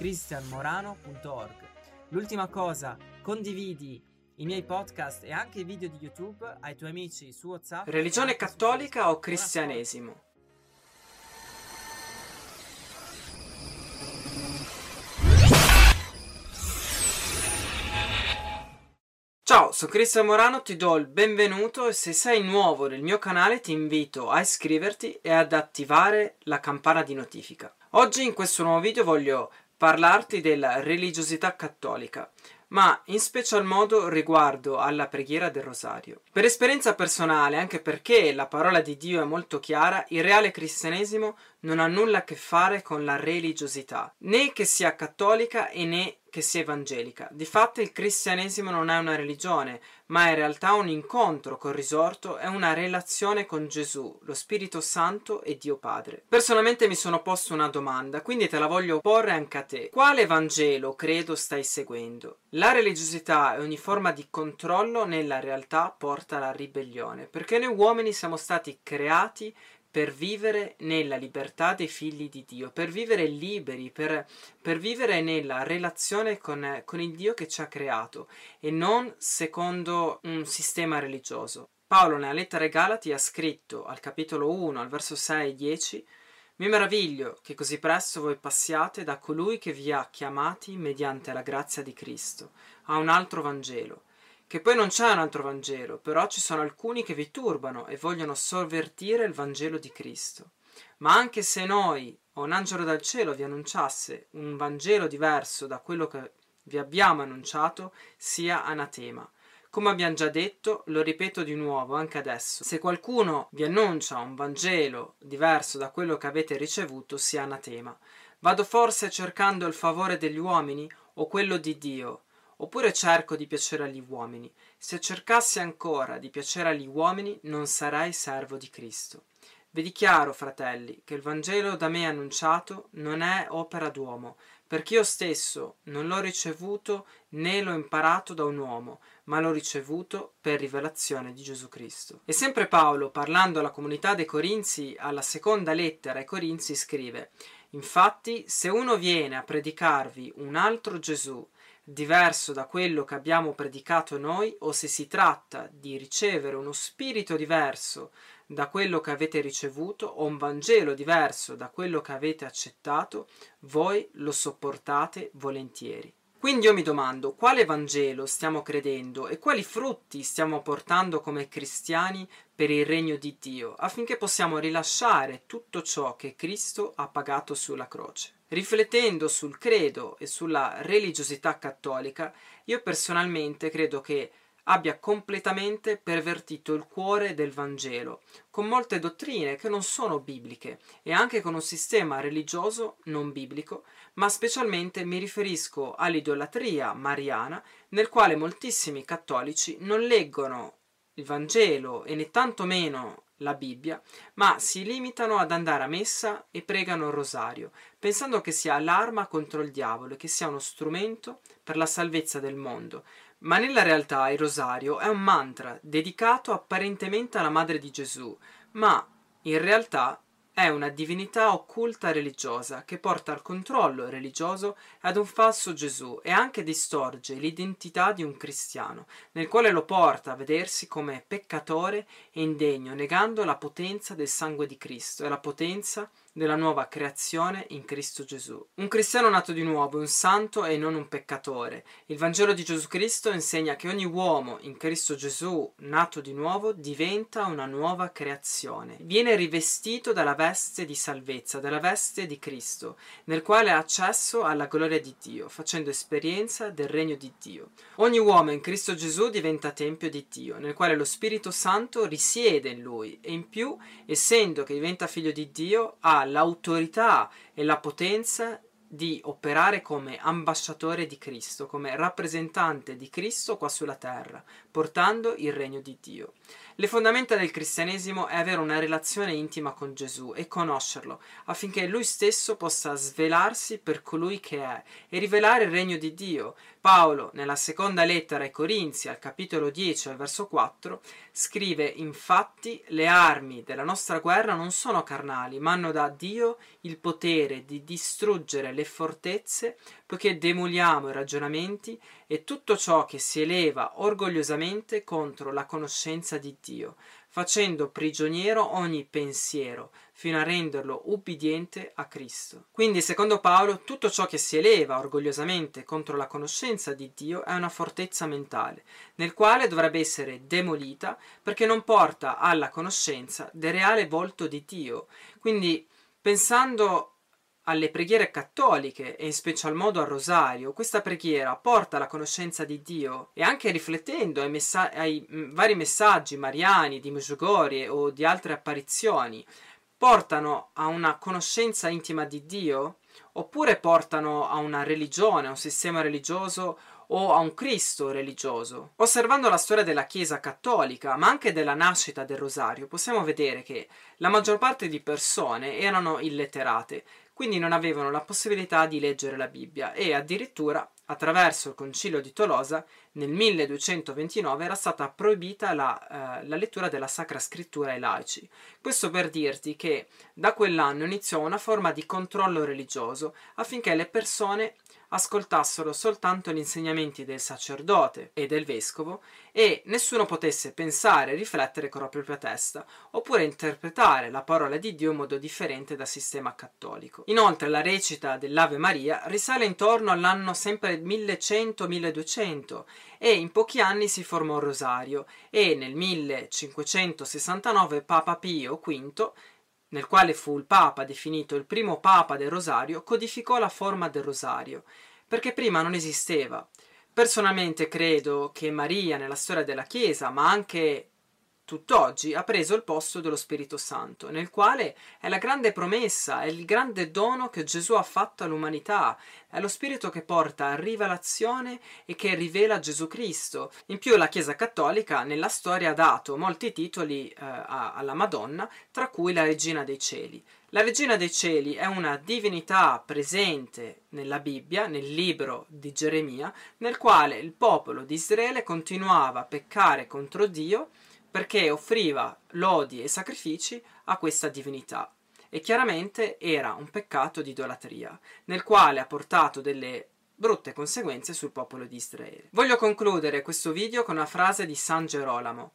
cristianmorano.org. L'ultima cosa, condividi i miei podcast e anche i video di YouTube ai tuoi amici su WhatsApp. Religione cattolica o cristianesimo? Ciao, sono Cristian Morano, ti do il benvenuto e se sei nuovo nel mio canale ti invito a iscriverti e ad attivare la campana di notifica. Oggi in questo nuovo video voglio parlarti della religiosità cattolica, ma in special modo riguardo alla preghiera del rosario. Per esperienza personale, anche perché la parola di Dio è molto chiara, il reale cristianesimo non ha nulla a che fare con la religiosità, né che sia cattolica e né che sia evangelica. Difatti il cristianesimo non è una religione, ma in realtà un incontro col risorto, è una relazione con Gesù, lo Spirito Santo e Dio Padre. Personalmente mi sono posto una domanda, quindi te la voglio porre anche a te. Quale Vangelo credo stai seguendo? La religiosità e ogni forma di controllo nella realtà porta alla ribellione, perché noi uomini siamo stati creati per vivere nella libertà dei figli di Dio, per vivere liberi, per, per vivere nella relazione con, con il Dio che ci ha creato e non secondo un sistema religioso. Paolo nella lettera ai Galati ha scritto al capitolo 1, al verso 6 e 10 mi meraviglio che così presto voi passiate da colui che vi ha chiamati mediante la grazia di Cristo a un altro Vangelo che poi non c'è un altro Vangelo, però ci sono alcuni che vi turbano e vogliono sovvertire il Vangelo di Cristo. Ma anche se noi o un angelo dal cielo vi annunciasse un Vangelo diverso da quello che vi abbiamo annunciato, sia anatema. Come abbiamo già detto, lo ripeto di nuovo anche adesso, se qualcuno vi annuncia un Vangelo diverso da quello che avete ricevuto, sia anatema. Vado forse cercando il favore degli uomini o quello di Dio? Oppure cerco di piacere agli uomini. Se cercassi ancora di piacere agli uomini, non sarei servo di Cristo. Vedi chiaro, fratelli, che il Vangelo da me annunciato non è opera d'uomo, perché io stesso non l'ho ricevuto né l'ho imparato da un uomo, ma l'ho ricevuto per rivelazione di Gesù Cristo. E sempre Paolo, parlando alla comunità dei Corinzi, alla seconda lettera ai Corinzi, scrive Infatti, se uno viene a predicarvi un altro Gesù, diverso da quello che abbiamo predicato noi o se si tratta di ricevere uno spirito diverso da quello che avete ricevuto o un Vangelo diverso da quello che avete accettato, voi lo sopportate volentieri. Quindi io mi domando quale Vangelo stiamo credendo e quali frutti stiamo portando come cristiani per il regno di Dio, affinché possiamo rilasciare tutto ciò che Cristo ha pagato sulla croce. Riflettendo sul credo e sulla religiosità cattolica, io personalmente credo che abbia completamente pervertito il cuore del Vangelo, con molte dottrine che non sono bibliche e anche con un sistema religioso non biblico, ma specialmente mi riferisco all'idolatria mariana, nel quale moltissimi cattolici non leggono il Vangelo e né tantomeno la Bibbia, ma si limitano ad andare a messa e pregano il rosario, pensando che sia l'arma contro il diavolo e che sia uno strumento per la salvezza del mondo, ma nella realtà il rosario è un mantra dedicato apparentemente alla Madre di Gesù, ma in realtà è una divinità occulta religiosa che porta al controllo religioso ad un falso Gesù e anche distorge l'identità di un cristiano, nel quale lo porta a vedersi come peccatore e indegno, negando la potenza del sangue di Cristo e la potenza della nuova creazione in Cristo Gesù. Un cristiano nato di nuovo è un santo e non un peccatore. Il Vangelo di Gesù Cristo insegna che ogni uomo in Cristo Gesù nato di nuovo diventa una nuova creazione. Viene rivestito dalla veste di salvezza, dalla veste di Cristo, nel quale ha accesso alla gloria di Dio, facendo esperienza del regno di Dio. Ogni uomo in Cristo Gesù diventa tempio di Dio, nel quale lo Spirito Santo risiede in lui e in più, essendo che diventa figlio di Dio, ha l'autorità e la potenza di operare come ambasciatore di Cristo, come rappresentante di Cristo qua sulla terra, portando il regno di Dio. Le fondamenta del cristianesimo è avere una relazione intima con Gesù e conoscerlo, affinché lui stesso possa svelarsi per colui che è e rivelare il regno di Dio. Paolo, nella seconda lettera ai Corinzi, al capitolo 10, al verso 4, scrive infatti le armi della nostra guerra non sono carnali, ma hanno da Dio il potere di distruggere le fortezze, poiché demoliamo i ragionamenti e tutto ciò che si eleva orgogliosamente contro la conoscenza di Dio, facendo prigioniero ogni pensiero, fino a renderlo ubbidiente a Cristo. Quindi, secondo Paolo, tutto ciò che si eleva orgogliosamente contro la conoscenza di Dio è una fortezza mentale, nel quale dovrebbe essere demolita perché non porta alla conoscenza del reale volto di Dio. Quindi, pensando alle preghiere cattoliche e in special modo al rosario, questa preghiera porta alla conoscenza di Dio e anche riflettendo ai, messa- ai mh, vari messaggi mariani di Medjugorje o di altre apparizioni, portano a una conoscenza intima di Dio oppure portano a una religione, a un sistema religioso o a un Cristo religioso. Osservando la storia della Chiesa cattolica, ma anche della nascita del Rosario, possiamo vedere che la maggior parte di persone erano illetterate, quindi non avevano la possibilità di leggere la Bibbia e addirittura attraverso il concilio di Tolosa nel 1229 era stata proibita la, eh, la, lettura della Sacra Scrittura ai laici. Questo per dirti che da quell'anno iniziò una forma di controllo religioso affinché le persone ascoltassero soltanto gli insegnamenti del sacerdote e del vescovo e nessuno potesse pensare e riflettere con la propria testa, oppure interpretare la parola di Dio in modo differente dal sistema cattolico. Inoltre la recita dell'Ave Maria risale intorno all'anno sempre 1100-1200 e in pochi anni si formò il rosario e nel 1569 Papa Pio V nel quale fu il Papa definito il primo Papa del Rosario, codificò la forma del Rosario, perché prima non esisteva. Personalmente credo che Maria nella storia della Chiesa, ma anche tutt'oggi ha preso il posto dello Spirito Santo, nel quale è la grande promessa, è il grande dono che Gesù ha fatto all'umanità, è lo Spirito che porta a rivelazione e che rivela Gesù Cristo. In più la Chiesa Cattolica nella storia ha dato molti titoli eh, alla Madonna, tra cui la Regina dei Cieli. La Regina dei Cieli è una divinità presente nella Bibbia, nel libro di Geremia, nel quale il popolo di Israele continuava a peccare contro Dio perché offriva lodi e sacrifici a questa divinità e chiaramente era un peccato di idolatria, nel quale ha portato delle brutte conseguenze sul popolo di Israele. Voglio concludere questo video con una frase di San Gerolamo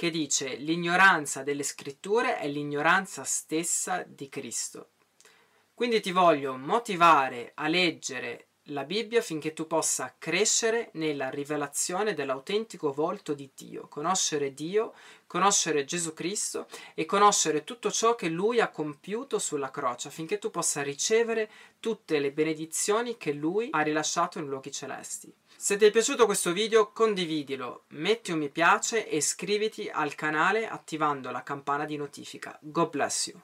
che dice l'ignoranza delle scritture è l'ignoranza stessa di Cristo. Quindi ti voglio motivare a leggere la Bibbia affinché tu possa crescere nella rivelazione dell'autentico volto di Dio, conoscere Dio, conoscere Gesù Cristo e conoscere tutto ciò che Lui ha compiuto sulla croce, affinché tu possa ricevere tutte le benedizioni che Lui ha rilasciato in luoghi celesti. Se ti è piaciuto questo video condividilo, metti un mi piace e iscriviti al canale attivando la campana di notifica. God bless you!